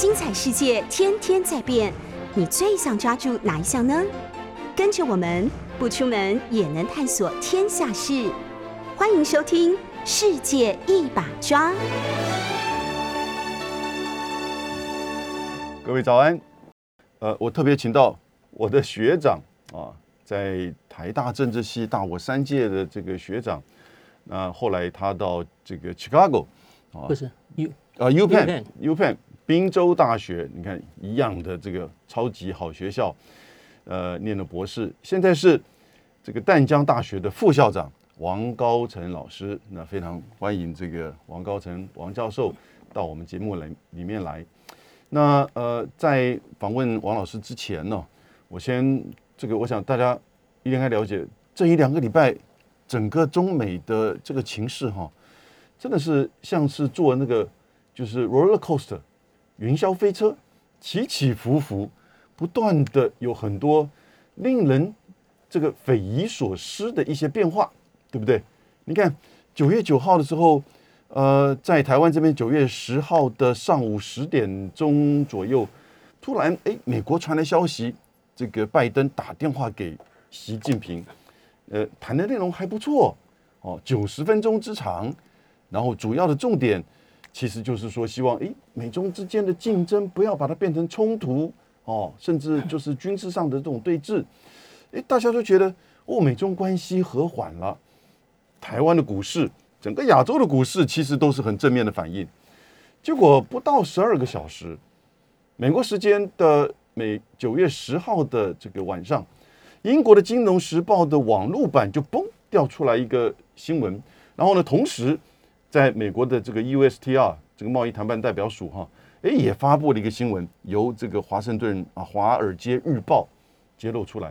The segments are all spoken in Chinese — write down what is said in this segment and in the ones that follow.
精彩世界天天在变，你最想抓住哪一项呢？跟着我们不出门也能探索天下事，欢迎收听《世界一把抓》。各位早安，呃，我特别请到我的学长啊，在台大政治系大我三届的这个学长，那后来他到这个 Chicago 啊，不是 U 啊 U Penn U Penn 宾州大学，你看一样的这个超级好学校，呃，念了博士，现在是这个淡江大学的副校长王高成老师，那非常欢迎这个王高成王教授到我们节目来里面来。那呃，在访问王老师之前呢，我先这个，我想大家应该了解，这一两个礼拜整个中美的这个情势哈，真的是像是坐那个就是 roller coaster 云霄飞车，起起伏伏，不断的有很多令人这个匪夷所思的一些变化，对不对？你看九月九号的时候。呃，在台湾这边，九月十号的上午十点钟左右，突然，哎，美国传来消息，这个拜登打电话给习近平，呃，谈的内容还不错，哦，九十分钟之长，然后主要的重点其实就是说，希望，哎，美中之间的竞争不要把它变成冲突，哦，甚至就是军事上的这种对峙，哎，大家都觉得，哦，美中关系和缓了，台湾的股市。整个亚洲的股市其实都是很正面的反应，结果不到十二个小时，美国时间的每九月十号的这个晚上，英国的《金融时报》的网络版就嘣掉出来一个新闻，然后呢，同时在美国的这个 USTR 这个贸易谈判代表署哈，哎也发布了一个新闻，由这个华盛顿啊《华尔街日报》揭露出来，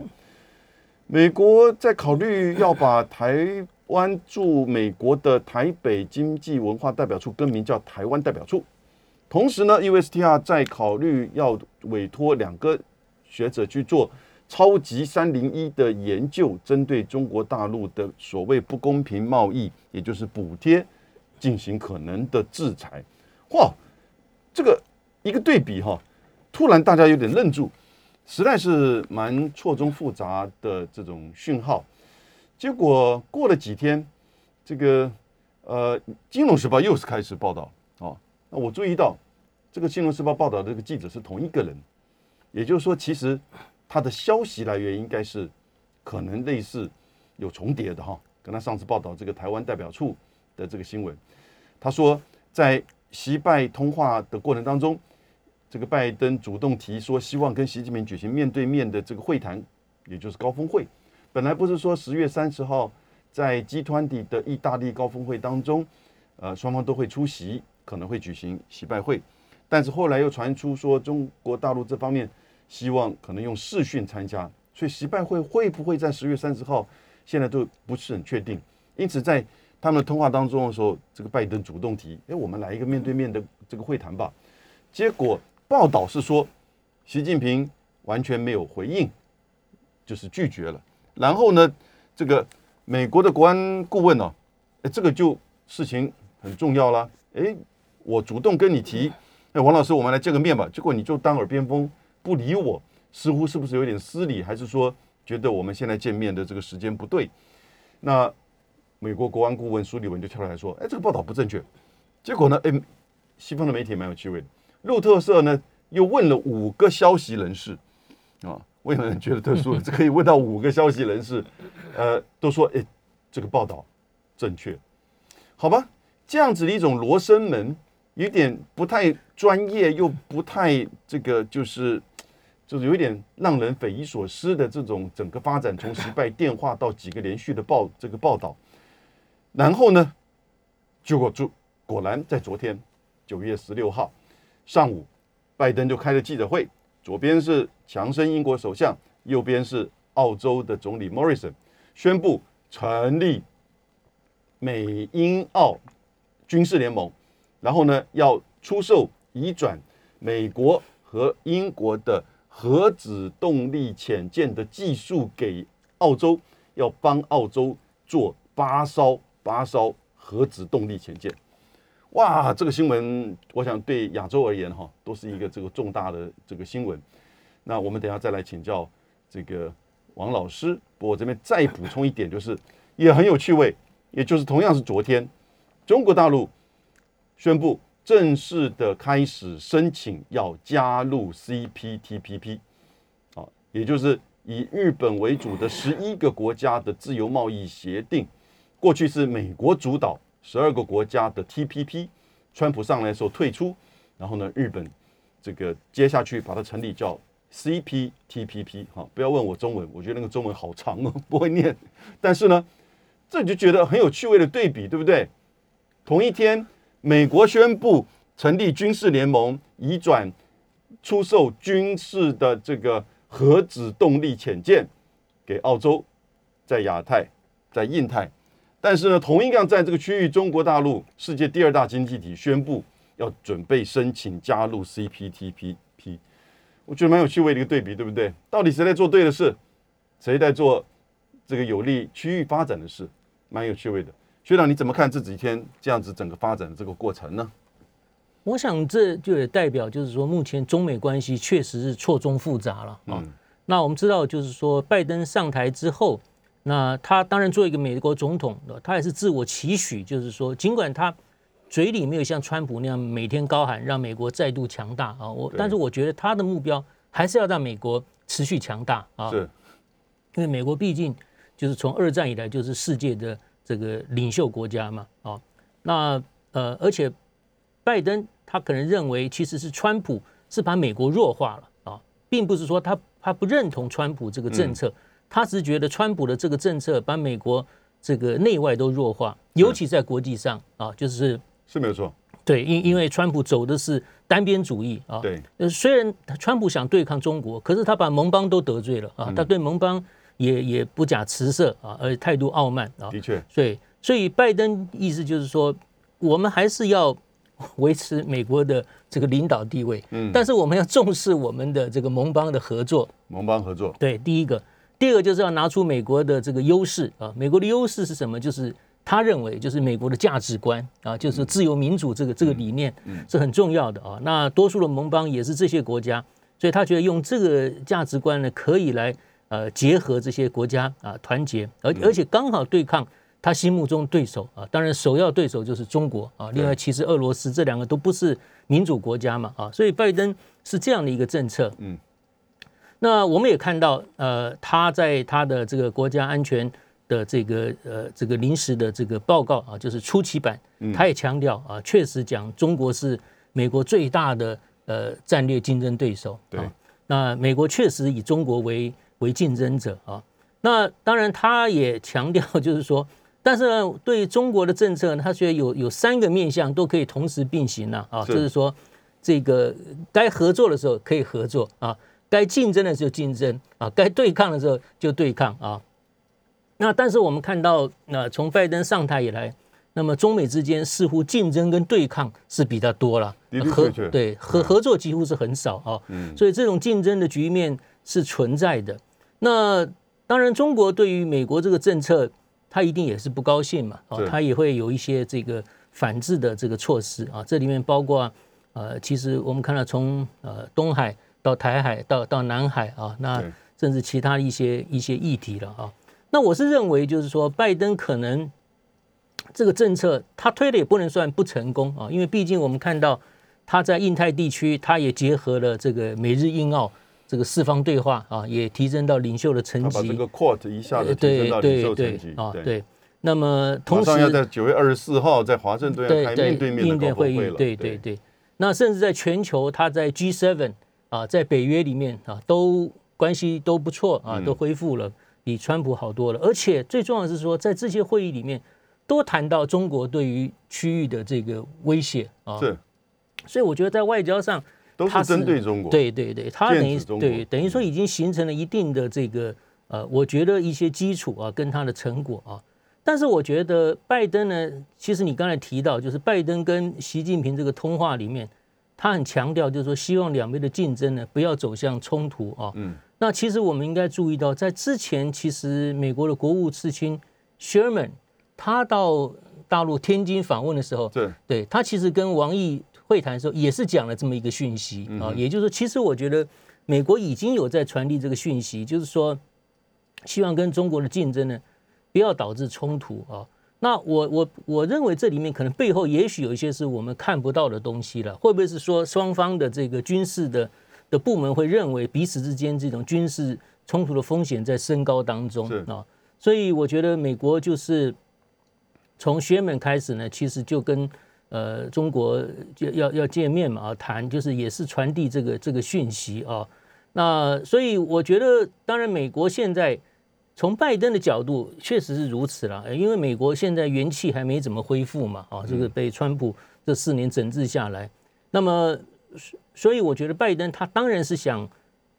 美国在考虑要把台。湾驻美国的台北经济文化代表处更名叫台湾代表处，同时呢，USTR 在考虑要委托两个学者去做超级三零一的研究，针对中国大陆的所谓不公平贸易，也就是补贴进行可能的制裁。哇，这个一个对比哈，突然大家有点愣住，实在是蛮错综复杂的这种讯号。结果过了几天，这个呃，《金融时报》又是开始报道哦。那我注意到，这个《金融时报》报道的这个记者是同一个人，也就是说，其实他的消息来源应该是可能类似有重叠的哈。跟他上次报道这个台湾代表处的这个新闻，他说在习拜通话的过程当中，这个拜登主动提说希望跟习近平举行面对面的这个会谈，也就是高峰会。本来不是说十月三十号在集团底的意大利高峰会当中，呃，双方都会出席，可能会举行习拜会，但是后来又传出说中国大陆这方面希望可能用视讯参加，所以习拜会会不会在十月三十号，现在都不是很确定。因此在他们的通话当中的时候，这个拜登主动提，哎，我们来一个面对面的这个会谈吧。结果报道是说，习近平完全没有回应，就是拒绝了。然后呢，这个美国的国安顾问呢，哎，这个就事情很重要了。哎，我主动跟你提，哎，王老师，我们来见个面吧。结果你就当耳边风，不理我，似乎是不是有点失礼？还是说觉得我们现在见面的这个时间不对？那美国国安顾问苏利文就跳出来说，哎，这个报道不正确。结果呢，哎，西方的媒体蛮有趣味的，路透社呢又问了五个消息人士啊。为什么觉得特殊？这可以问到五个消息人士，呃，都说哎，这个报道正确，好吧？这样子的一种罗生门，有点不太专业，又不太这个，就是就是有一点让人匪夷所思的这种整个发展，从失败电话到几个连续的报这个报道，然后呢，结果就果然在昨天九月十六号上午，拜登就开了记者会。左边是强生英国首相，右边是澳洲的总理 Morrison，宣布成立美英澳军事联盟，然后呢要出售移转美国和英国的核子动力潜舰的技术给澳洲，要帮澳洲做八艘八艘核子动力潜舰。哇，这个新闻我想对亚洲而言哈，都是一个这个重大的这个新闻。那我们等下再来请教这个王老师。我这边再补充一点，就是也很有趣味，也就是同样是昨天，中国大陆宣布正式的开始申请要加入 CPTPP，啊，也就是以日本为主的十一个国家的自由贸易协定，过去是美国主导十二个国家的 TPP，川普上来的时候退出，然后呢，日本这个接下去把它成立叫。CPTPP 哈，不要问我中文，我觉得那个中文好长哦，不会念。但是呢，这就觉得很有趣味的对比，对不对？同一天，美国宣布成立军事联盟，移转出售军事的这个核子动力潜舰给澳洲，在亚太，在印太。但是呢，同一样在这个区域，中国大陆世界第二大经济体宣布要准备申请加入 CPTPP。我觉得蛮有趣味的一个对比，对不对？到底谁在做对的事，谁在做这个有利区域发展的事，蛮有趣味的。学长，你怎么看这几天这样子整个发展的这个过程呢？我想这就也代表，就是说目前中美关系确实是错综复杂了啊。那我们知道，就是说拜登上台之后，那他当然做一个美国总统，他也是自我期许，就是说尽管他。嘴里没有像川普那样每天高喊让美国再度强大啊，我但是我觉得他的目标还是要让美国持续强大啊，是，因为美国毕竟就是从二战以来就是世界的这个领袖国家嘛啊，那呃而且拜登他可能认为其实是川普是把美国弱化了啊，并不是说他他不认同川普这个政策，他只是觉得川普的这个政策把美国这个内外都弱化，尤其在国际上啊，就是。是没有错，对，因因为川普走的是单边主义啊，对，呃，虽然川普想对抗中国，可是他把盟邦都得罪了啊，他对盟邦也也不假辞色啊，而且态度傲慢啊，的确，所以所以拜登意思就是说，我们还是要维持美国的这个领导地位，嗯，但是我们要重视我们的这个盟邦的合作，盟邦合作，对，第一个，第二个就是要拿出美国的这个优势啊，美国的优势是什么？就是。他认为，就是美国的价值观啊，就是自由民主这个这个理念是很重要的啊。那多数的盟邦也是这些国家，所以他觉得用这个价值观呢，可以来呃结合这些国家啊，团结，而而且刚好对抗他心目中对手啊。当然，首要对手就是中国啊。另外，其实俄罗斯这两个都不是民主国家嘛啊。所以拜登是这样的一个政策。嗯。那我们也看到，呃，他在他的这个国家安全。的这个呃这个临时的这个报告啊，就是初期版，他也强调啊，确实讲中国是美国最大的呃战略竞争对手。对，那美国确实以中国为为竞争者啊。那当然，他也强调就是说，但是呢，对中国的政策，他觉得有有三个面向都可以同时并行了啊，就是说，这个该合作的时候可以合作啊，该竞争的时候竞争啊，该对抗的时候就对抗啊。那但是我们看到，那从拜登上台以来，那么中美之间似乎竞争跟对抗是比较多了，合对合合作几乎是很少啊。嗯，所以这种竞争的局面是存在的。那当然，中国对于美国这个政策，他一定也是不高兴嘛，啊，他也会有一些这个反制的这个措施啊。这里面包括呃，其实我们看到从呃东海到台海到到南海啊，那甚至其他一些一些议题了啊。那我是认为，就是说，拜登可能这个政策他推的也不能算不成功啊，因为毕竟我们看到他在印太地区，他也结合了这个美日印澳这个四方对话啊，也提升到领袖的层级。把这个 quad 一下子提升到领袖层级啊，对。那么同时要在九月二十四号在华盛顿开面对面的会议对对对。那甚至在全球，他在 G7 啊，在北约里面啊，都关系都不错啊，都恢复了。比川普好多了，而且最重要的是说，在这些会议里面，都谈到中国对于区域的这个威胁啊。是，所以我觉得在外交上，都是针对中国。对对对，他等于对等于说已经形成了一定的这个呃，我觉得一些基础啊，跟他的成果啊。但是我觉得拜登呢，其实你刚才提到，就是拜登跟习近平这个通话里面，他很强调，就是说希望两边的竞争呢，不要走向冲突啊。嗯。那其实我们应该注意到，在之前，其实美国的国务次卿 Sherman，他到大陆天津访问的时候，对对他其实跟王毅会谈的时候也是讲了这么一个讯息啊，也就是说，其实我觉得美国已经有在传递这个讯息，就是说希望跟中国的竞争呢不要导致冲突啊。那我我我认为这里面可能背后也许有一些是我们看不到的东西了，会不会是说双方的这个军事的的部门会认为彼此之间这种军事冲突的风险在升高当中啊？所以我觉得美国就是从学门开始呢，其实就跟呃中国要要要见面嘛啊，谈就是也是传递这个这个讯息啊。那所以我觉得，当然美国现在。从拜登的角度，确实是如此了，因为美国现在元气还没怎么恢复嘛，啊，这个被川普这四年整治下来，那么，所以我觉得拜登他当然是想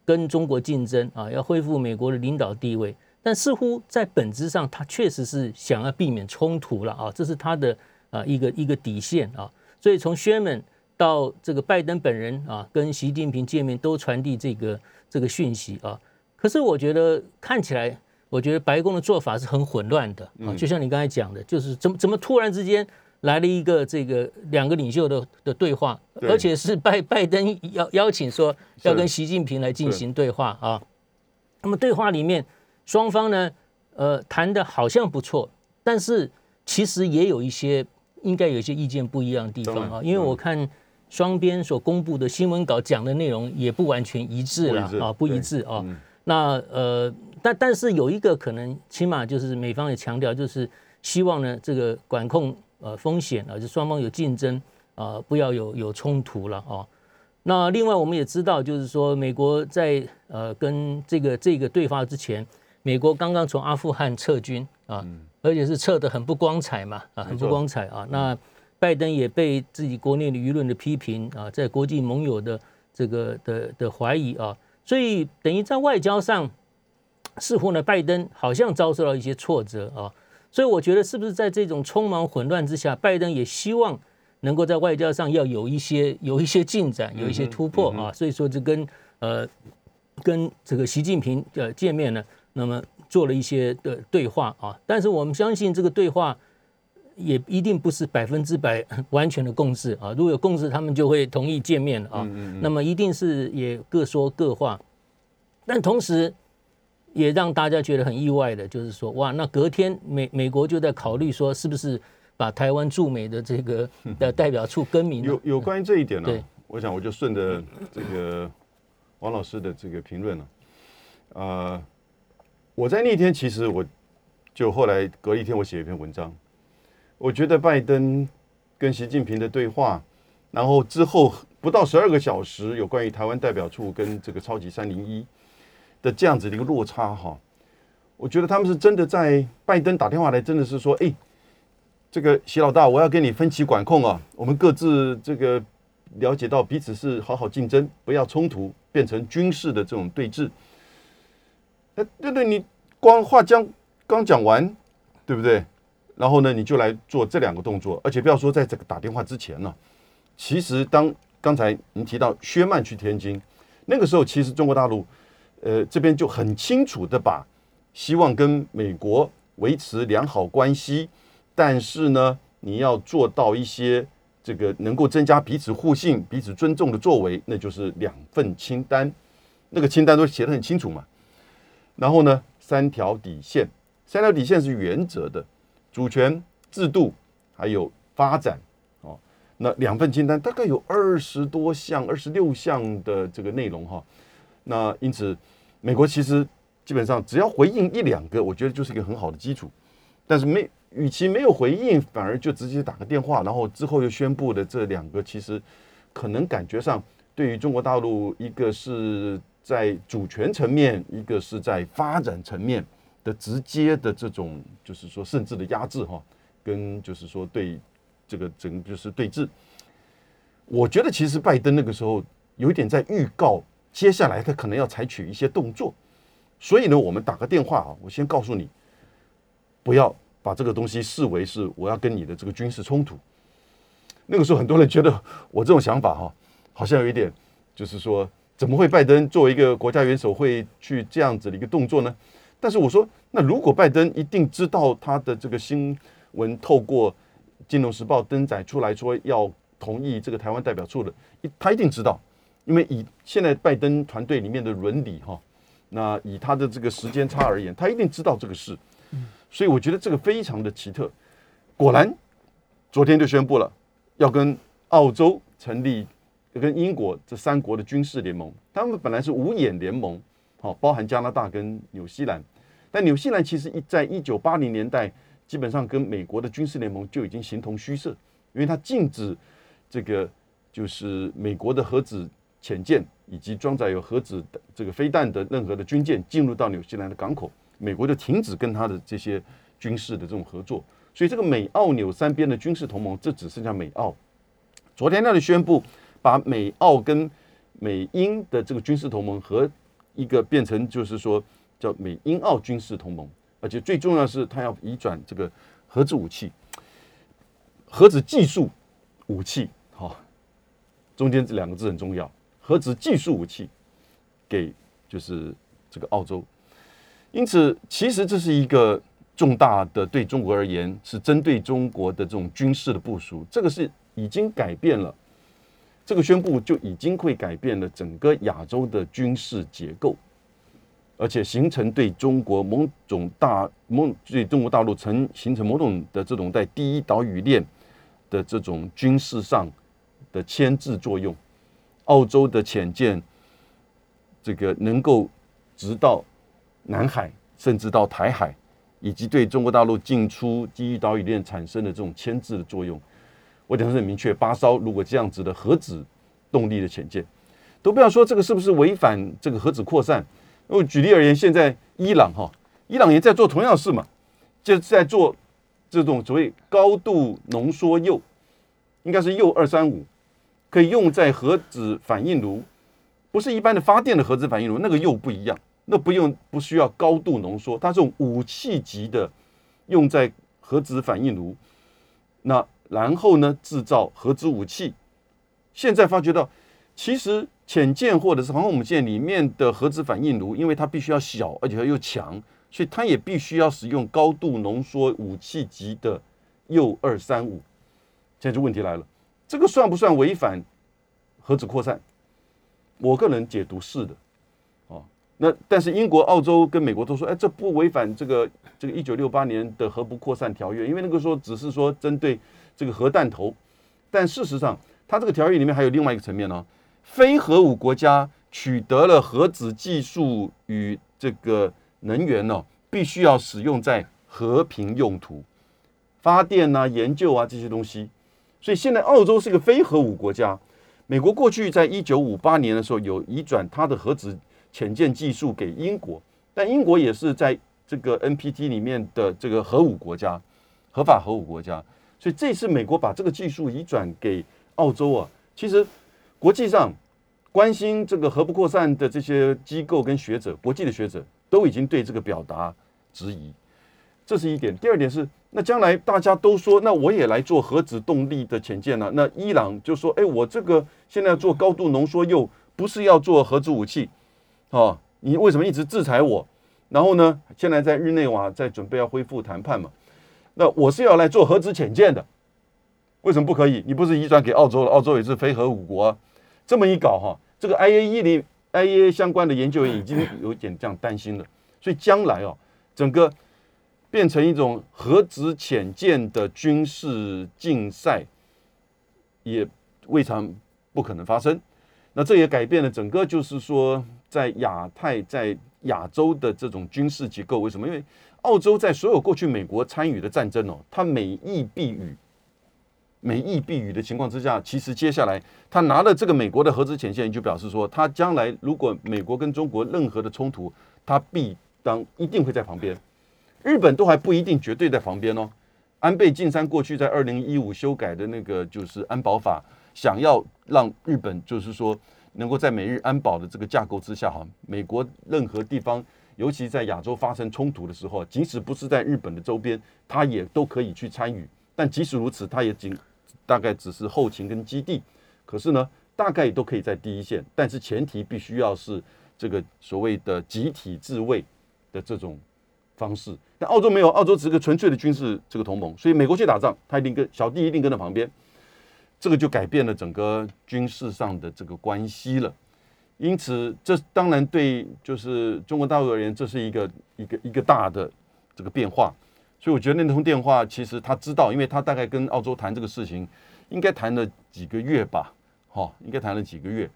跟中国竞争啊，要恢复美国的领导地位，但似乎在本质上，他确实是想要避免冲突了啊，这是他的啊一个一个底线啊，所以从宣门到这个拜登本人啊，跟习近平见面都传递这个这个讯息啊，可是我觉得看起来。我觉得白宫的做法是很混乱的啊，就像你刚才讲的，就是怎么怎么突然之间来了一个这个两个领袖的的对话，而且是拜拜登邀邀请说要跟习近平来进行对话啊。那么对话里面双方呢，呃，谈的好像不错，但是其实也有一些应该有一些意见不一样的地方啊，因为我看双边所公布的新闻稿讲的内容也不完全一致了啊，不一致啊。那呃。但但是有一个可能，起码就是美方也强调，就是希望呢，这个管控呃风险啊，就双方有竞争啊，不要有有冲突了啊。那另外我们也知道，就是说美国在呃跟这个这个对话之前，美国刚刚从阿富汗撤军啊，而且是撤的很不光彩嘛啊，很不光彩啊。那拜登也被自己国内的舆论的批评啊，在国际盟友的这个的的怀疑啊，所以等于在外交上。似乎呢，拜登好像遭受到一些挫折啊，所以我觉得是不是在这种匆忙混乱之下，拜登也希望能够在外交上要有一些有一些进展，有一些突破啊，所以说就跟呃跟这个习近平呃见面呢，那么做了一些的对话啊，但是我们相信这个对话也一定不是百分之百完全的共识啊，如果有共识，他们就会同意见面啊，那么一定是也各说各话，但同时。也让大家觉得很意外的，就是说，哇，那隔天美美国就在考虑说，是不是把台湾驻美的这个 的代表处更名？有有关于这一点呢？我想我就顺着这个王老师的这个评论了。呃，我在那天其实我就后来隔一天我写一篇文章，我觉得拜登跟习近平的对话，然后之后不到十二个小时，有关于台湾代表处跟这个超级三零一。的这样子的一个落差哈，我觉得他们是真的在拜登打电话来，真的是说，哎，这个习老大，我要跟你分歧管控啊，我们各自这个了解到彼此是好好竞争，不要冲突变成军事的这种对峙。那对对，你光话将刚讲完，对不对？然后呢，你就来做这两个动作，而且不要说在这个打电话之前呢，其实当刚才您提到薛曼去天津，那个时候其实中国大陆。呃，这边就很清楚的把希望跟美国维持良好关系，但是呢，你要做到一些这个能够增加彼此互信、彼此尊重的作为，那就是两份清单，那个清单都写得很清楚嘛。然后呢，三条底线，三条底线是原则的，主权、制度还有发展哦。那两份清单大概有二十多项、二十六项的这个内容哈。那因此。美国其实基本上只要回应一两个，我觉得就是一个很好的基础。但是没，与其没有回应，反而就直接打个电话，然后之后又宣布的这两个，其实可能感觉上对于中国大陆，一个是在主权层面，一个是在发展层面的直接的这种，就是说甚至的压制哈，跟就是说对这个整就是对峙。我觉得其实拜登那个时候有点在预告。接下来他可能要采取一些动作，所以呢，我们打个电话啊，我先告诉你，不要把这个东西视为是我要跟你的这个军事冲突。那个时候很多人觉得我这种想法哈，好像有一点，就是说怎么会拜登作为一个国家元首会去这样子的一个动作呢？但是我说，那如果拜登一定知道他的这个新闻透过金融时报》登载出来说要同意这个台湾代表处的，他一定知道，因为以现在拜登团队里面的伦理哈，那以他的这个时间差而言，他一定知道这个事。所以我觉得这个非常的奇特。果然，昨天就宣布了要跟澳洲成立。跟英国这三国的军事联盟，他们本来是五眼联盟，好，包含加拿大跟纽西兰，但纽西兰其实一在一九八零年代，基本上跟美国的军事联盟就已经形同虚设，因为它禁止这个就是美国的核子潜舰以及装载有核子的这个飞弹的任何的军舰进入到纽西兰的港口，美国就停止跟他的这些军事的这种合作，所以这个美澳纽三边的军事同盟，这只剩下美澳。昨天那里宣布。把美澳跟美英的这个军事同盟和一个变成，就是说叫美英澳军事同盟，而且最重要的是，它要移转这个核子武器、核子技术武器，好，中间这两个字很重要，核子技术武器给就是这个澳洲。因此，其实这是一个重大的对中国而言是针对中国的这种军事的部署，这个是已经改变了。这个宣布就已经会改变了整个亚洲的军事结构，而且形成对中国某种大某对中国大陆曾形成某种的这种在第一岛屿链的这种军事上的牵制作用。澳洲的潜舰这个能够直到南海，甚至到台海，以及对中国大陆进出第一岛屿链产生的这种牵制的作用。我讲的是很明确，八艘如果这样子的核子动力的潜舰，都不要说这个是不是违反这个核子扩散。我举例而言，现在伊朗哈，伊朗也在做同样事嘛，就在做这种所谓高度浓缩铀，应该是铀二三五，可以用在核子反应炉，不是一般的发电的核子反应炉，那个铀不一样，那不用不需要高度浓缩，它是武器级的用在核子反应炉，那。然后呢，制造核子武器。现在发觉到，其实潜舰或者是航空母舰里面的核子反应炉，因为它必须要小，而且它又强，所以它也必须要使用高度浓缩武器级的铀二三五。现在就问题来了，这个算不算违反核子扩散？我个人解读是的。哦，那但是英国、澳洲跟美国都说，哎，这不违反这个这个一九六八年的核不扩散条约，因为那个时候只是说针对。这个核弹头，但事实上，它这个条约里面还有另外一个层面呢。非核武国家取得了核子技术与这个能源呢，必须要使用在和平用途，发电啊、研究啊这些东西。所以现在澳洲是一个非核武国家。美国过去在一九五八年的时候有移转它的核子潜舰技术给英国，但英国也是在这个 NPT 里面的这个核武国家，合法核武国家。所以这次美国把这个技术移转给澳洲啊，其实国际上关心这个核不扩散的这些机构跟学者，国际的学者都已经对这个表达质疑，这是一点。第二点是，那将来大家都说，那我也来做核子动力的潜舰了。那伊朗就说，哎，我这个现在做高度浓缩铀，不是要做核子武器，哦，你为什么一直制裁我？然后呢，现在在日内瓦在准备要恢复谈判嘛？那我是要来做核子潜舰的，为什么不可以？你不是移转给澳洲了？澳洲也是非核武国，这么一搞哈，这个 IAE 里 IAEA 相关的研究员已经有点这样担心了。所以将来哦，整个变成一种核子潜舰的军事竞赛，也未尝不可能发生。那这也改变了整个，就是说在亚太、在亚洲的这种军事结构。为什么？因为澳洲在所有过去美国参与的战争哦，它每役必语，每役必语的情况之下，其实接下来他拿了这个美国的核子潜舰，就表示说，他将来如果美国跟中国任何的冲突，他必当一定会在旁边。日本都还不一定绝对在旁边哦。安倍晋三过去在二零一五修改的那个就是安保法，想要让日本就是说能够在美日安保的这个架构之下哈，美国任何地方。尤其在亚洲发生冲突的时候，即使不是在日本的周边，他也都可以去参与。但即使如此，他也仅大概只是后勤跟基地。可是呢，大概都可以在第一线。但是前提必须要是这个所谓的集体自卫的这种方式。但澳洲没有，澳洲只是个纯粹的军事这个同盟，所以美国去打仗，他一定跟小弟一定跟在旁边，这个就改变了整个军事上的这个关系了。因此，这当然对就是中国大陆而言，这是一个一个一个大的这个变化。所以我觉得那通电话其实他知道，因为他大概跟澳洲谈这个事情，应该谈了几个月吧，哈，应该谈了几个月。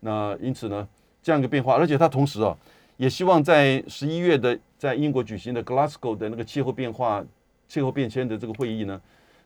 那因此呢，这样一个变化，而且他同时啊，也希望在十一月的在英国举行的 Glasgow 的那个气候变化、气候变迁的这个会议呢，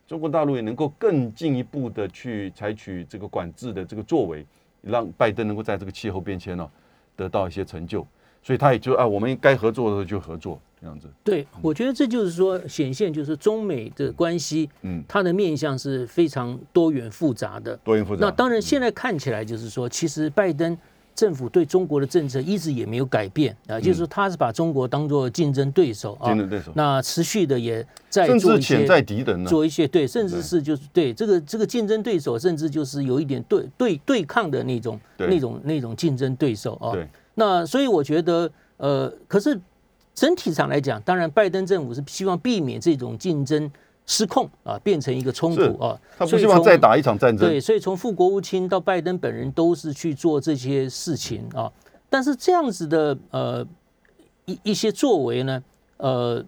中国大陆也能够更进一步的去采取这个管制的这个作为，让拜登能够在这个气候变迁呢得到一些成就。所以他也就啊，我们该合作的时候就合作。这样子，对，我觉得这就是说显现，就是中美的关系，嗯，它的面向是非常多元复杂的，多元复杂。那当然，现在看起来就是说，其实拜登政府对中国的政策一直也没有改变啊，就是说他是把中国当做竞争对手啊，竞争对手。那持续的也在做一些潜在敌人，做一些对，甚至是就是对这个这个竞争对手，甚至就是有一点对对对抗的那种那种那种竞争对手啊。那所以我觉得，呃，可是。整体上来讲，当然，拜登政府是希望避免这种竞争失控啊，变成一个冲突啊。他不希望再打一场战争。对，所以从副国务卿到拜登本人都是去做这些事情啊。但是这样子的呃一一些作为呢，呃，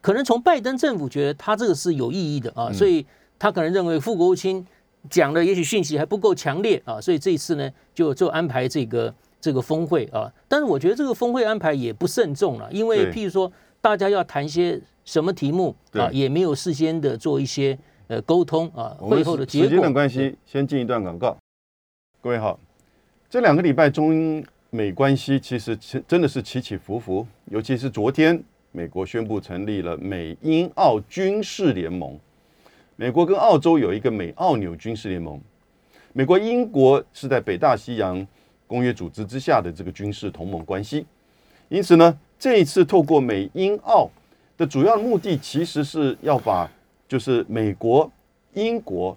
可能从拜登政府觉得他这个是有意义的啊，所以他可能认为副国务卿讲的也许讯息还不够强烈啊，所以这一次呢就就安排这个。这个峰会啊，但是我觉得这个峰会安排也不慎重了，因为譬如说大家要谈些什么题目啊，也没有事先的做一些呃沟通啊。会后的结果。时间的关系，先进一段广告。各位好，这两个礼拜中美关系其实真的是起起伏伏，尤其是昨天美国宣布成立了美英澳军事联盟，美国跟澳洲有一个美澳纽军事联盟，美国英国是在北大西洋。公约组织之下的这个军事同盟关系，因此呢，这一次透过美英澳的主要目的，其实是要把就是美国、英国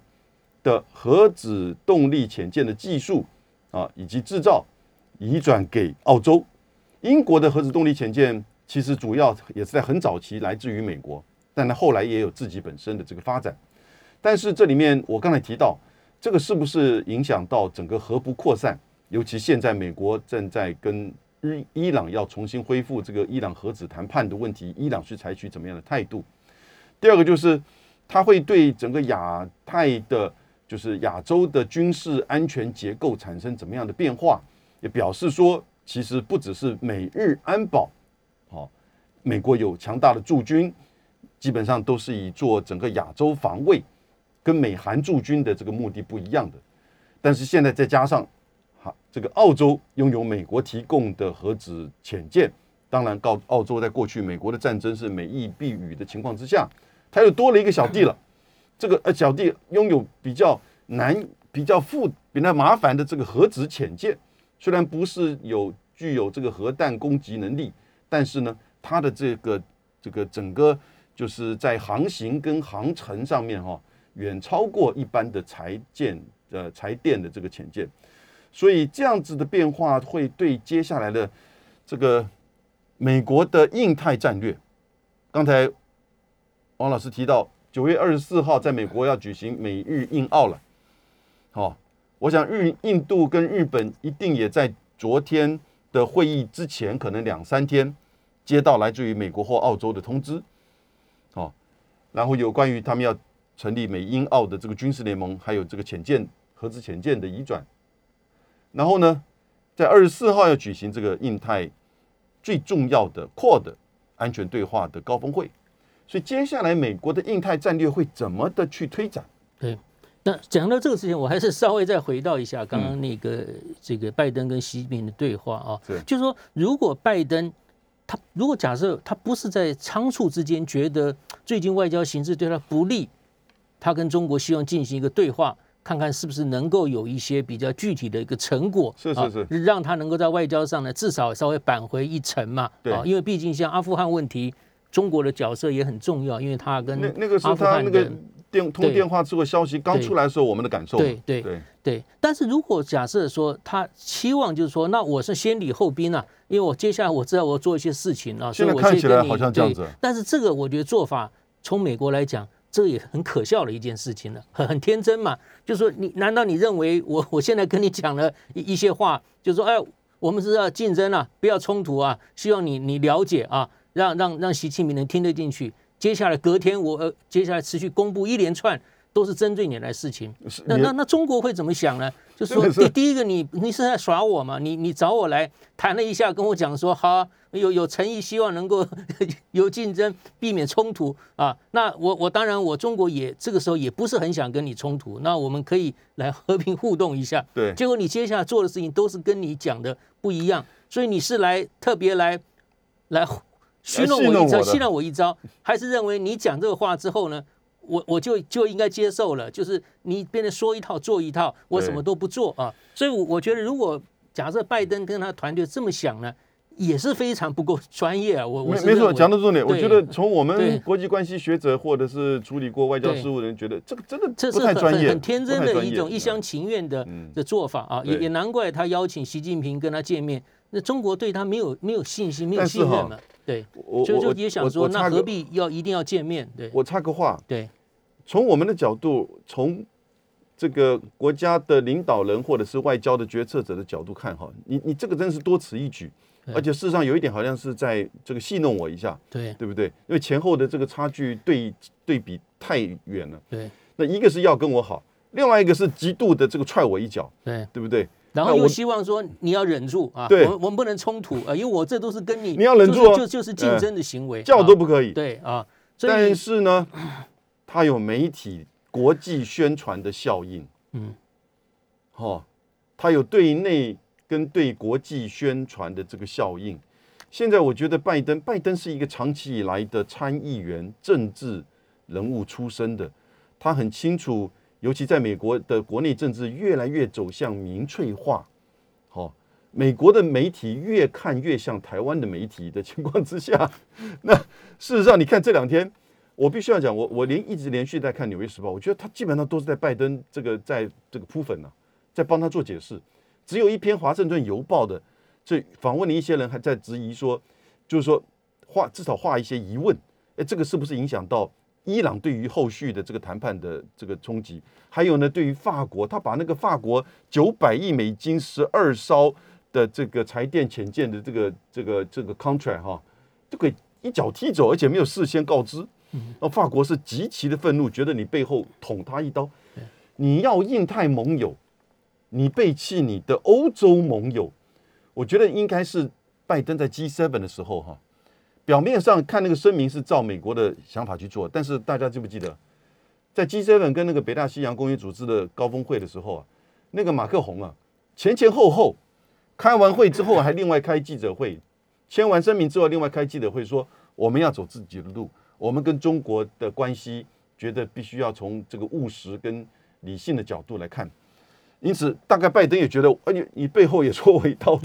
的核子动力潜舰的技术啊，以及制造移转给澳洲。英国的核子动力潜舰其实主要也是在很早期来自于美国，但它后来也有自己本身的这个发展。但是这里面我刚才提到，这个是不是影响到整个核不扩散？尤其现在，美国正在跟伊伊朗要重新恢复这个伊朗核子谈判的问题，伊朗是采取怎么样的态度？第二个就是，它会对整个亚太的，就是亚洲的军事安全结构产生怎么样的变化？也表示说，其实不只是美日安保，好，美国有强大的驻军，基本上都是以做整个亚洲防卫，跟美韩驻军的这个目的不一样的。但是现在再加上。这个澳洲拥有美国提供的核子潜舰，当然，告澳洲在过去美国的战争是美意避雨的情况之下，它又多了一个小弟了。这个呃小弟拥有比较难、比较复、比较麻烦的这个核子潜舰，虽然不是有具有这个核弹攻击能力，但是呢，它的这个这个整个就是在航行跟航程上面哈，远超过一般的柴舰呃柴电的这个潜舰。所以这样子的变化会对接下来的这个美国的印太战略，刚才王老师提到九月二十四号在美国要举行美日印澳了，好，我想日印度跟日本一定也在昨天的会议之前，可能两三天接到来自于美国或澳洲的通知，好，然后有关于他们要成立美英澳的这个军事联盟，还有这个潜舰核子潜舰的移转。然后呢，在二十四号要举行这个印太最重要的 QUAD 安全对话的高峰会，所以接下来美国的印太战略会怎么的去推展？对，那讲到这个事情，我还是稍微再回到一下刚刚那个这个拜登跟习近平的对话啊，就是说，如果拜登他如果假设他不是在仓促之间觉得最近外交形势对他不利，他跟中国希望进行一个对话。看看是不是能够有一些比较具体的一个成果，是是是，让他能够在外交上呢至少稍微扳回一城嘛。对，因为毕竟像阿富汗问题，中国的角色也很重要，因为他跟那那个是他那个电通对。电话之后消息刚出来的时候，我们的感受。对对对。对，但是如果假设说他期望就是说，那我是先礼后兵啊，因为我接下来我知道我要做一些事情啊，所以我看起来先跟你对好像这样子。但是这个我觉得做法从美国来讲，这也很可笑的一件事情了，很很天真嘛，就是说你难道你认为我 我现在跟你讲了一一些话，就是说哎，我们是要竞争啊，不要冲突啊，希望你你了解啊，让让让习近平能听得进去。接下来隔天我呃，接下来持续公布一连串都是针对你来的事情。那那那中国会怎么想呢？就是说真的是第第一个你你是在耍我嘛？你你找我来谈了一下，跟我讲说好啊、有有诚意，希望能够 有竞争，避免冲突啊。那我我当然我中国也这个时候也不是很想跟你冲突，那我们可以来和平互动一下。对结果你接下来做的事情都是跟你讲的不一样，所以你是来特别来来虚弄我一招，戏弄我一招，还是认为你讲这个话之后呢？我我就就应该接受了，就是你变得说一套做一套，我什么都不做啊。所以，我我觉得如果假设拜登跟他团队这么想呢，也是非常不够 专业啊。我我没没错，讲到重点。我觉得从我对们国际关系学者或者是处理过外交事务的人，觉得这个真的这是很很天真的一种一厢情愿的嗯的做法啊，也也难怪他邀请习近平跟他见面，那中国对他没有没有信心，没有信任嘛，对，我就就也想说，那何必要一定要见面？对我插个话，对从我们的角度，从这个国家的领导人或者是外交的决策者的角度看哈，你你这个真是多此一举，而且事实上有一点好像是在这个戏弄我一下，对对不对？因为前后的这个差距对对比太远了。对那一个是要跟我好，另外一个是极度的这个踹我一脚，对。对不对？然后又希望说你要忍住啊，对我们我们不能冲突啊，因为我这都是跟你你要忍住哦就是就就是竞争的行为，叫啊都不可以。对啊，但是呢，它有媒体国际宣传的效应，嗯，哦，它有对内跟对国际宣传的这个效应。现在我觉得拜登，拜登是一个长期以来的参议员政治人物出身的，他很清楚，尤其在美国的国内政治越来越走向民粹化，好、美国的媒体越看越像台湾的媒体的情况之下，那事实上，你看这两天，我必须要讲，我我连一直连续在看《纽约时报》，我觉得他基本上都是在拜登这个在这个铺粉呢、在帮他做解释。只有一篇《华盛顿邮报》的，这访问了一些人，还在质疑说，就是说画至少画一些疑问，哎，这个是不是影响到伊朗对于后续的这个谈判的这个冲击？还有呢，对于法国，他把那个法国九百亿美金十二艘的这个柴电潜舰的这个这个这个 contract 哈，就给一脚踢走，而且没有事先告知。那法国是极其的愤怒，觉得你背后捅他一刀。你要印太盟友，你背弃你的欧洲盟友，我觉得应该是拜登在 G7 的时候哈，表面上看那个声明是照美国的想法去做，但是大家记不记得，在 G7 跟那个北大西洋公约组织的高峰会的时候啊，那个马克宏啊，前前后后开完会之后还另外开记者会，签完声明之后另外开记者会说我们要走自己的路，我们跟中国的关系觉得必须要从这个务实跟理性的角度来看。因此，大概拜登也觉得，哎你你背后也戳我一刀，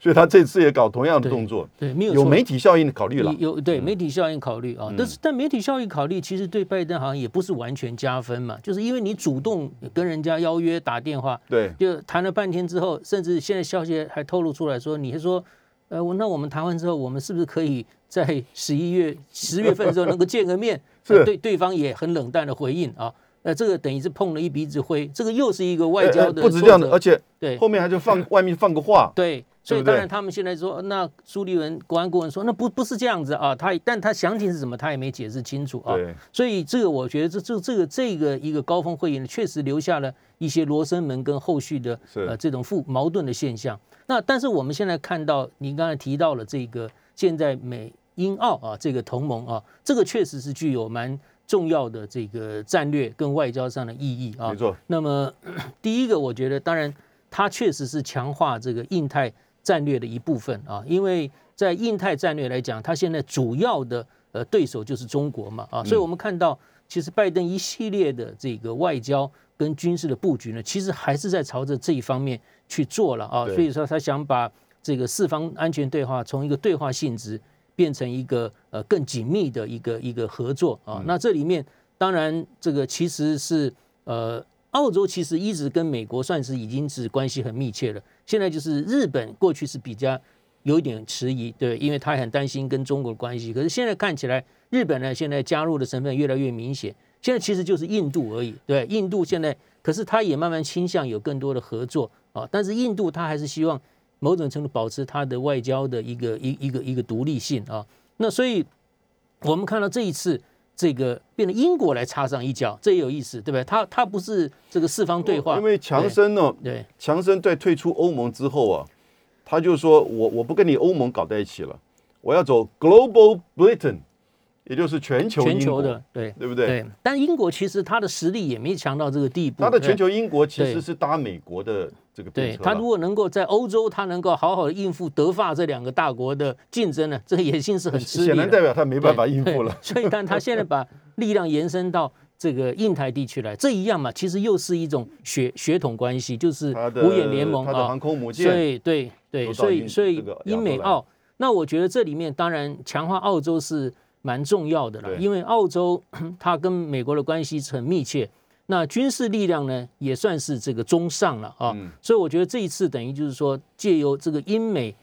所以他这次也搞同样的动作，对没有有媒体效应的考虑了。有对媒体效应考虑啊，但是但媒体效应考虑其实对拜登好像也不是完全加分嘛，就是因为你主动跟人家邀约打电话，对，就谈了半天之后，甚至现在消息还透露出来说，你是说，呃，我那我们谈完之后，我们是不是可以在十一月、十月份的时候能够见个面？是。呃对，对方也很冷淡的回应啊，呃，这个等于是碰了一鼻子灰，这个又是一个外交的呃不止这样的，而且对。后面还就放外面放个话，对，所以当然他们现在说，那苏立文国安顾问说，那不不是这样子啊，他但他详情是什么，他也没解释清楚啊。所以这个我觉得这这这个这个一个高峰会议呢，确实留下了一些罗生门跟后续的是呃这种负矛盾的现象。那但是我们现在看到，您刚才提到了这个现在美英澳啊这个同盟啊，这个确实是具有蛮重要的这个战略跟外交上的意义啊没。错，那么第一个，我觉得当然它确实是强化这个印太战略的一部分啊，因为在印太战略来讲，它现在主要的呃对手就是中国嘛啊，所以我们看到其实拜登一系列的这个外交跟军事的布局呢，其实还是在朝着这一方面去做了啊，所以说他想把这个四方安全对话从一个对话性质变成一个呃更紧密的一个一个合作啊，那这里面。当然这个其实是呃，澳洲其实一直跟美国算是已经是关系很密切了。现在就是日本过去是比较有一点迟疑，对，因为他很担心跟中国的关系。可是现在看起来，日本呢现在加入的成分越来越明显。现在其实就是印度而已，对，印度现在可是他也慢慢倾向有更多的合作啊。但是印度他还是希望某种程度保持他的外交的一个一一个一个独立性啊。那所以我们看到这一次这个变得英国来插上一脚，这也有意思，对不对？他他不是这个四方对话，因为强生呢，对，强生在退出欧盟之后啊，他就说我我不跟你欧盟搞在一起了，我要走 Global Britain。也就是全球全球的，对对不对？对。但英国其实它的实力也没强到这个地步。它的全球英国其实是搭美国的这个对。它如果能够在欧洲，它能够好好的应付德法这两个大国的竞争呢，这个野心是很吃力。显然代表它没办法应付了。所以，但它现在把力量延伸到这个印太地区来，这一样嘛，其实又是一种血血统关系，就是五眼联盟啊。航空母舰。对对对，所以所以英美澳，那我觉得这里面当然强化澳洲是。蛮重要的了，因为澳洲 它跟美国的关系很密切，那军事力量呢也算是这个中上了啊，所以我觉得这一次等于就是说借由这个英美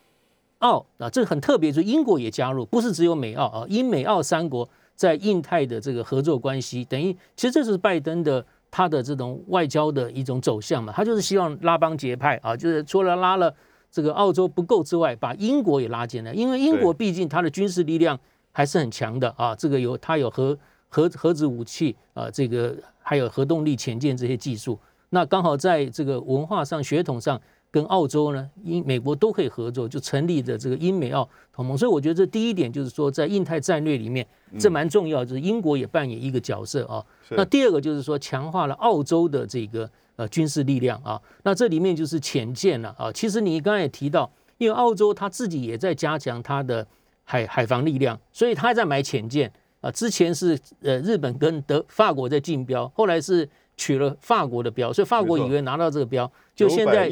澳啊，这个很特别，就是英国也加入，不是只有美澳啊，英美澳三国在印太的这个合作关系，等于其实这是拜登的他的这种外交的一种走向嘛，他就是希望拉帮结派啊，就是除了拉了这个澳洲不够之外，把英国也拉进来，因为英国毕竟它的军事力量。还是很强的啊！这个有它有核核核子武器啊，这个还有核动力潜舰这些技术。那刚好在这个文化上、血统上，跟澳洲呢、英美国都可以合作，就成立的这个英美澳同盟。所以我觉得这第一点就是说，在印太战略里面，这蛮重要，就是英国也扮演一个角色啊。那第二个就是说，强化了澳洲的这个呃军事力量啊。那这里面就是潜舰了啊。其实你刚才也提到，因为澳洲它自己也在加强它的。海海防力量，所以他在买潜舰啊。之前是呃日本跟德法国在竞标，后来是取了法国的标，所以法国以为拿到这个标，就现在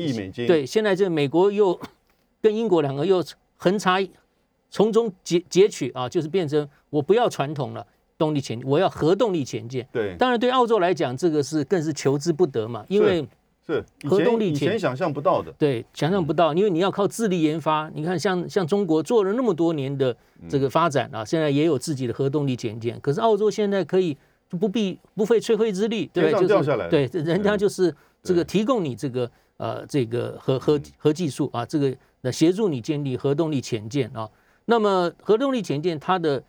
对现在这美国又 跟英国两个又横插从中截截取啊，就是变成我不要传统了动力潜，我要核动力潜舰。对，当然对澳洲来讲，这个是更是求之不得嘛，因为。是核动力以前想象不到的，对，想象不到，因为你要靠自力研发。你看，像像中国做了那么多年的这个发展啊，现在也有自己的核动力潜舰。可是澳洲现在可以不必不费吹灰之力，对，就是对，人家就是这个提供你这个呃这个核核核技术啊，这个那协助你建立核动力潜舰啊。那么核动力潜舰它的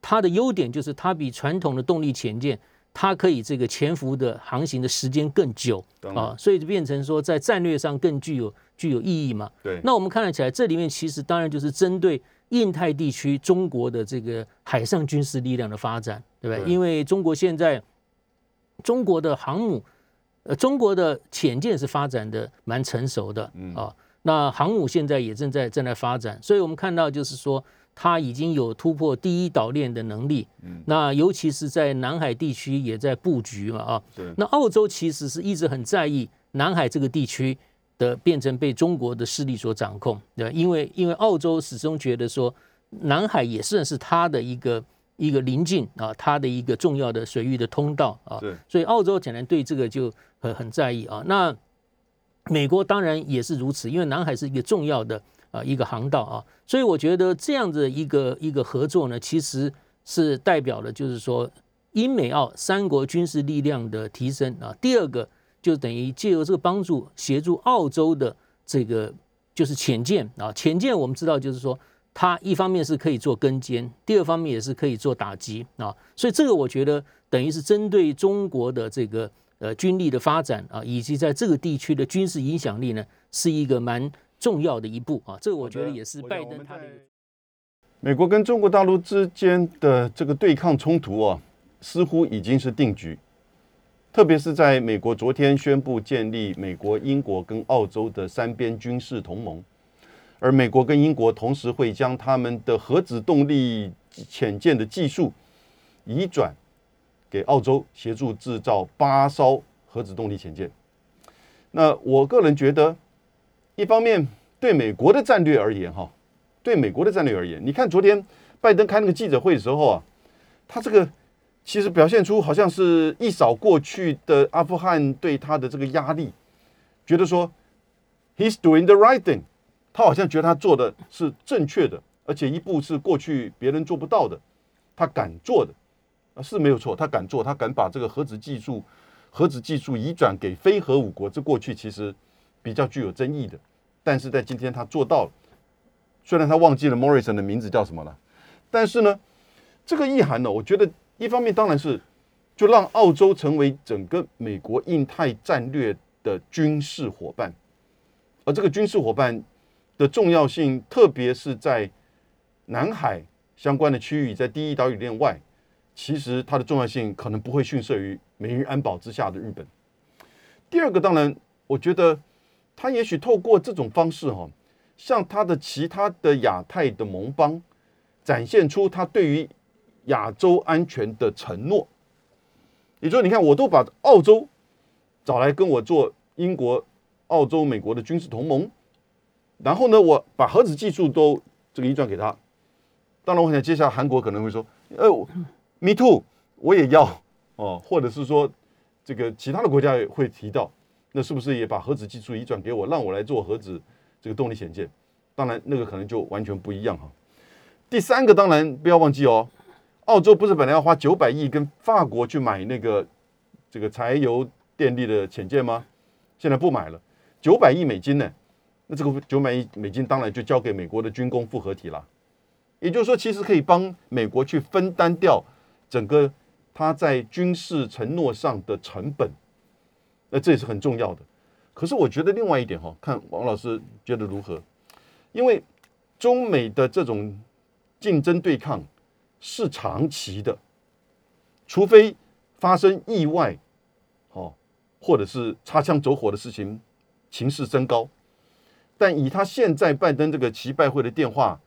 它的优点就是它比传统的动力潜舰。它可以这个潜伏的航行的时间更久啊，所以就变成说在战略上更具有具有意义嘛。对。那我们看得起来，这里面其实当然就是针对印太地区中国的这个海上军事力量的发展，对不对？因为中国现在中国的航母，呃，中国的潜舰是发展的蛮成熟的啊。那航母现在也正在正在发展，所以我们看到就是说。它已经有突破第一岛链的能力，嗯，那尤其是在南海地区也在布局嘛，啊，对。那澳洲其实是一直很在意南海这个地区的变成被中国的势力所掌控，对吧？因为因为澳洲始终觉得说南海也算是它的一个一个临近啊，它的一个重要的水域的通道啊，对。所以澳洲显然对这个就很很在意啊。那美国当然也是如此，因为南海是一个重要的。啊，一个航道啊，所以我觉得这样子一个一个合作呢，其实是代表了就是说英美澳三国军事力量的提升啊。第二个就等于借由这个帮助协助澳洲的这个就是潜舰啊，潜舰我们知道就是说它一方面是可以做跟监，第二方面也是可以做打击啊。所以这个我觉得等于是针对中国的这个呃军力的发展啊，以及在这个地区的军事影响力呢，是一个蛮。重要的一步啊，这个我觉得也是拜登他的。美国跟中国大陆之间的这个对抗冲突啊，似乎已经是定局。特别是在美国昨天宣布建立美国、英国跟澳洲的三边军事同盟，而美国跟英国同时会将他们的核子动力潜舰的技术移转给澳洲，协助制造八艘核子动力潜舰。那我个人觉得。一方面，对美国的战略而言，哈，对美国的战略而言，你看昨天拜登开那个记者会的时候啊，他这个其实表现出好像是一扫过去的阿富汗对他的这个压力，觉得说 he's doing the right thing，他好像觉得他做的是正确的，而且一步是过去别人做不到的，他敢做的啊是没有错，他敢做，他敢把这个核子技术核子技术移转给非核武国，这过去其实比较具有争议的，但是在今天他做到了，虽然他忘记了 Morrison 的名字叫什么了，但是呢，这个意涵呢，我觉得。一方面当然是，就让澳洲成为整个美国印太战略的军事伙伴，而这个军事伙伴的重要性，特别是在南海相关的区域，在第一岛屿链外，其实它的重要性可能不会逊色于美日安保之下的日本。第二个，当然，我觉得他也许透过这种方式，哈，向他的其他的亚太的盟邦展现出他对于。亚洲安全的承诺，也就是你看，我都把澳洲找来跟我做英国、澳洲、美国的军事同盟，然后呢，我把核子技术都这个移转给他。当然，我想接下来韩国可能会说：“呃，me too，我也要哦。”或者是说，这个其他的国家会提到，那是不是也把核子技术移转给我，让我来做核子这个动力潜舰？当然，那个可能就完全不一样哈。第三个，当然不要忘记哦。澳洲不是本来要花九百亿跟法国去买那个这个柴油电力的潜舰吗？现在不买了，九百亿美金呢？那这个九百亿美金当然就交给美国的军工复合体了。也就是说，其实可以帮美国去分担掉整个他在军事承诺上的成本，那这也是很重要的。可是我觉得另外一点哈，看王老师觉得如何？因为中美的这种竞争对抗。是长期的，除非发生意外，哦，或者是擦枪走火的事情，情势升高。但以他现在拜登这个奇拜会的电话，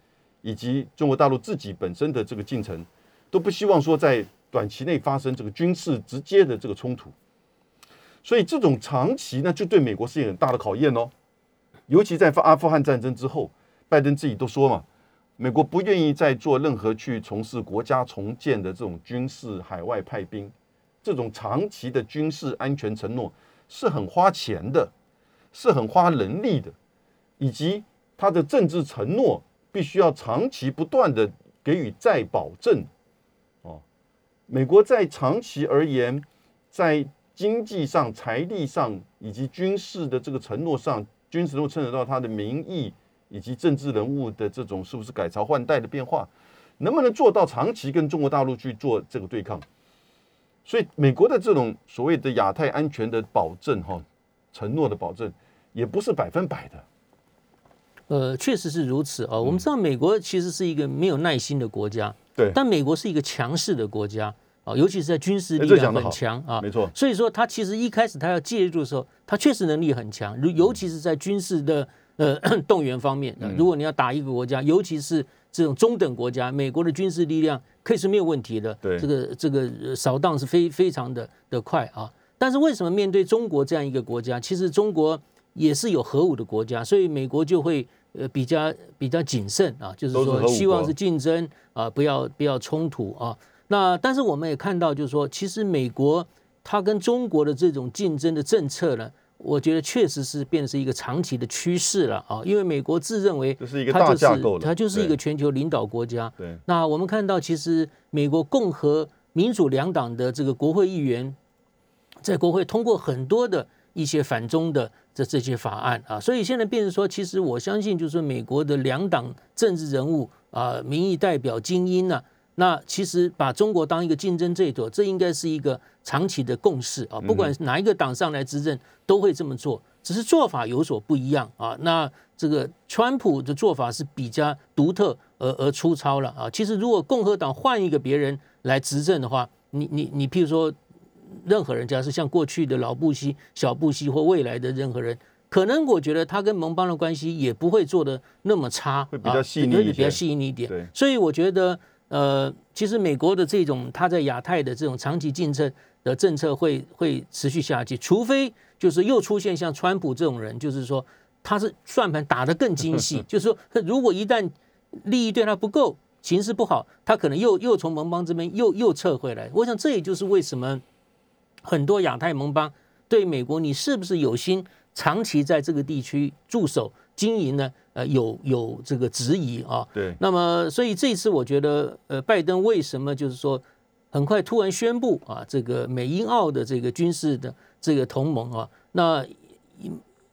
以及中国大陆自己本身的这个进程，都不希望说在短期内发生这个军事直接的这个冲突。所以这种长期呢，就对美国是一个很大的考验哦。尤其在阿富汗战争之后，拜登自己都说嘛。美国不愿意再做任何去从事国家重建的这种军事海外派兵，这种长期的军事安全承诺是很花钱的，是很花人力的，以及他的政治承诺必须要长期不断的给予再保证。哦，美国在长期而言，在经济上、财力上以及军事的这个承诺上，军事都牵扯到他的民意。以及政治人物的这种是不是改朝换代的变化，能不能做到长期跟中国大陆去做这个对抗？所以美国的这种所谓的亚太安全的保证，哈，承诺的保证，也不是百分百的。呃，确实是如此啊。我们知道美国其实是一个没有耐心的国家，对。但美国是一个强势的国家啊，尤其是在军事力量很强啊，没错。所以说，他其实一开始他要介入的时候，他确实能力很强，如尤其是在军事的。呃，动员方面，如果你要打一个国家，尤其是这种中等国家，美国的军事力量可以是没有问题的。对，这个这个扫荡是非非常的的快啊。但是为什么面对中国这样一个国家，其实中国也是有核武的国家，所以美国就会呃比较比较谨慎啊，就是说希望是竞争啊，不要不要冲突啊。那但是我们也看到，就是说其实美国它跟中国的这种竞争的政策呢。我觉得确实是变成一个长期的趋势了啊，因为美国自认为它就是一个大架构它就是一个全球领导国家。对，那我们看到，其实美国共和、民主两党的这个国会议员，在国会通过很多的一些反中的这这些法案啊，所以现在变成说，其实我相信，就是美国的两党政治人物啊，民意代表精英呢。那其实把中国当一个竞争对手，这应该是一个长期的共识啊。不管哪一个党上来执政，都会这么做，只是做法有所不一样啊。那这个川普的做法是比较独特而而粗糙了啊。其实如果共和党换一个别人来执政的话，你你你，譬如说任何人家是像过去的老布希、小布希或未来的任何人，可能我觉得他跟盟邦的关系也不会做的那么差，会比较细腻比较细腻一点。所以我觉得。呃，其实美国的这种他在亚太的这种长期竞争的政策会会持续下去，除非就是又出现像川普这种人，就是说他是算盘打得更精细，就是说如果一旦利益对他不够，形势不好，他可能又又从盟邦这边又又撤回来。我想这也就是为什么很多亚太盟邦对美国你是不是有心长期在这个地区驻守经营呢？呃，有有这个质疑啊。对，那么所以这一次我觉得，呃，拜登为什么就是说很快突然宣布啊，这个美英澳的这个军事的这个同盟啊，那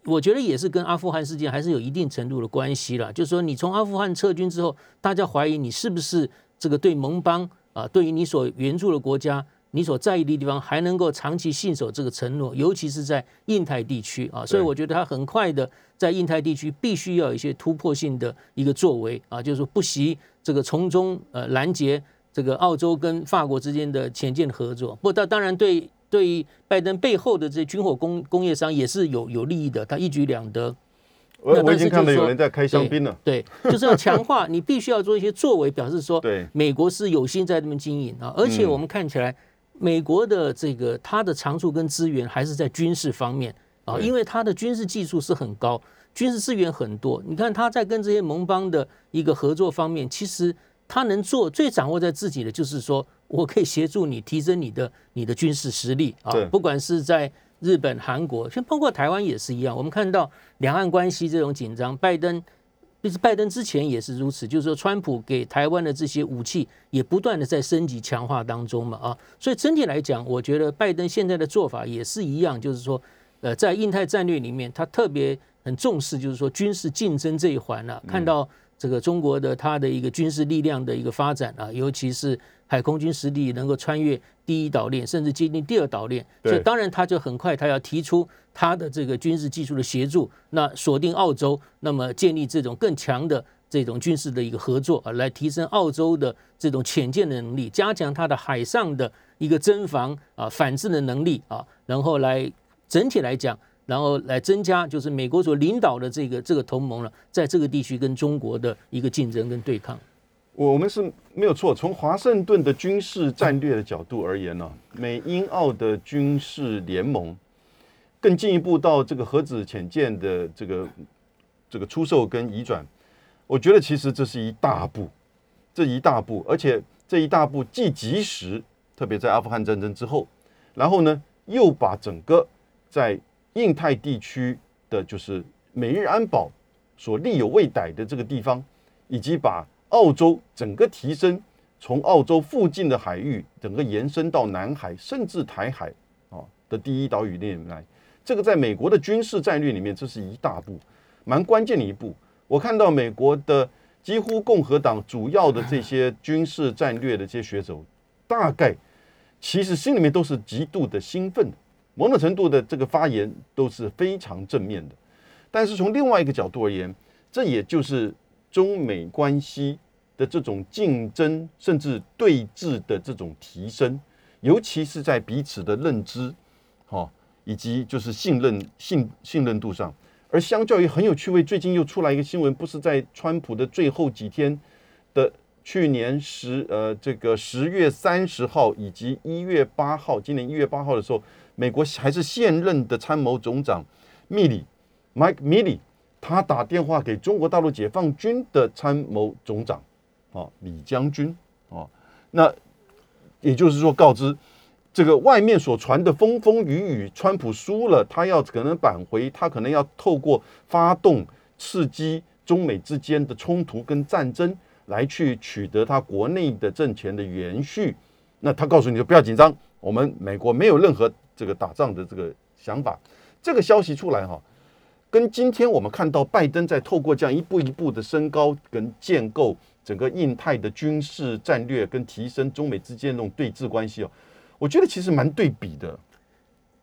我觉得也是跟阿富汗事件还是有一定程度的关系了。就是说，你从阿富汗撤军之后，大家怀疑你是不是这个对盟邦啊，对于你所援助的国家，你所在意的地方还能够长期信守这个承诺，尤其是在印太地区啊。所以我觉得他很快的在印太地区必须要有一些突破性的一个作为啊，就是说不惜这个从中呃拦截这个澳洲跟法国之间的潜舰合作。不，但当然对。对于拜登背后的这些军火工工业商也是有有利益的，他一举两得。我我已经看到有人在开香槟了。对，就是要强化，你必须要做一些作为，表示说，对，美国是有心在这边经营啊。而且我们看起来，美国的这个它的长处跟资源还是在军事方面啊，因为它的军事技术是很高，军事资源很多。你看它在跟这些盟邦的一个合作方面，其实它能做最掌握在自己的，就是说。我可以协助你提升你的你的军事实力啊，不管是在日本、韩国，像包括台湾也是一样。我们看到两岸关系这种紧张，拜登就是拜登之前也是如此，就是说川普给台湾的这些武器也不断的在升级强化当中嘛啊，所以整体来讲，我觉得拜登现在的做法也是一样，就是说呃，在印太战略里面，他特别很重视，就是说军事竞争这一环了。看到这个中国的它的一个军事力量的一个发展啊，尤其是。海空军实力能够穿越第一岛链，甚至接近第二岛链，所以当然他就很快，他要提出他的这个军事技术的协助，那锁定澳洲，那么建立这种更强的这种军事的一个合作啊，来提升澳洲的这种潜舰的能力，加强它的海上的一个侦防啊、反制的能力啊，然后来整体来讲，然后来增加就是美国所领导的这个这个同盟了，在这个地区跟中国的一个竞争跟对抗。我们是没有错。从华盛顿的军事战略的角度而言呢，美英澳的军事联盟更进一步到这个核子潜舰的这个这个出售跟移转，我觉得其实这是一大步，这一大步，而且这一大步既及时，特别在阿富汗战争之后，然后呢又把整个在印太地区的就是美日安保所立有未逮的这个地方，以及把澳洲整个提升，从澳洲附近的海域，整个延伸到南海，甚至台海啊的第一岛屿链来，这个在美国的军事战略里面，这是一大步，蛮关键的一步。我看到美国的几乎共和党主要的这些军事战略的这些学者，大概其实心里面都是极度的兴奋的，某种程度的这个发言都是非常正面的。但是从另外一个角度而言，这也就是。中美关系的这种竞争，甚至对峙的这种提升，尤其是在彼此的认知，哈，以及就是信任信信任度上。而相较于很有趣味，最近又出来一个新闻，不是在川普的最后几天的去年十呃这个十月三十号以及一月八号，今年一月八号的时候，美国还是现任的参谋总长密里 Mike Milley。他打电话给中国大陆解放军的参谋总长，啊，李将军，啊，那也就是说，告知这个外面所传的风风雨雨，川普输了，他要可能扳回，他可能要透过发动刺激中美之间的冲突跟战争，来去取得他国内的政权的延续。那他告诉你就不要紧张，我们美国没有任何这个打仗的这个想法。这个消息出来哈。跟今天我们看到拜登在透过这样一步一步的升高跟建构整个印太的军事战略，跟提升中美之间那种对峙关系哦，我觉得其实蛮对比的。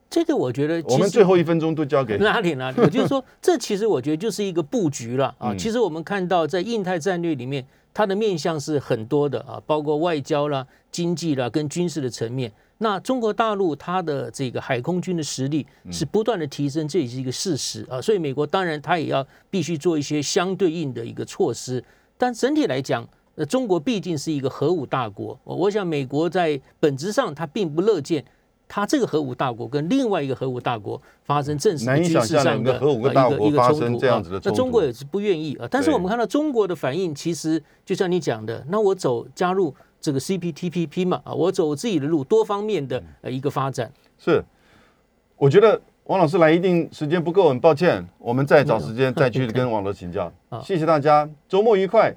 这个我觉得，我们最后一分钟都交给哪里 哪里？我就是说，这其实我觉得就是一个布局了啊。其实我们看到在印太战略里面，它的面向是很多的啊，包括外交啦、经济啦跟军事的层面。那中国大陆它的这个海空军的实力是不断的提升，这也是一个事实啊。所以美国当然它也要必须做一些相对应的一个措施。但整体来讲，呃，中国毕竟是一个核武大国，我想美国在本质上它并不乐见它这个核武大国跟另外一个核武大国发生正式的军事上的核武呃一个大国一个冲突这样子的啊那中国也是不愿意啊。但是我们看到中国的反应，其实就像你讲的，那我走加入这个 CPTPP 嘛啊，我走我自己的路，多方面的呃一个发展。是，我觉得王老师来一定时间不够，很抱歉，我们再找时间 再去跟王老师请教啊。谢谢大家，周末愉快。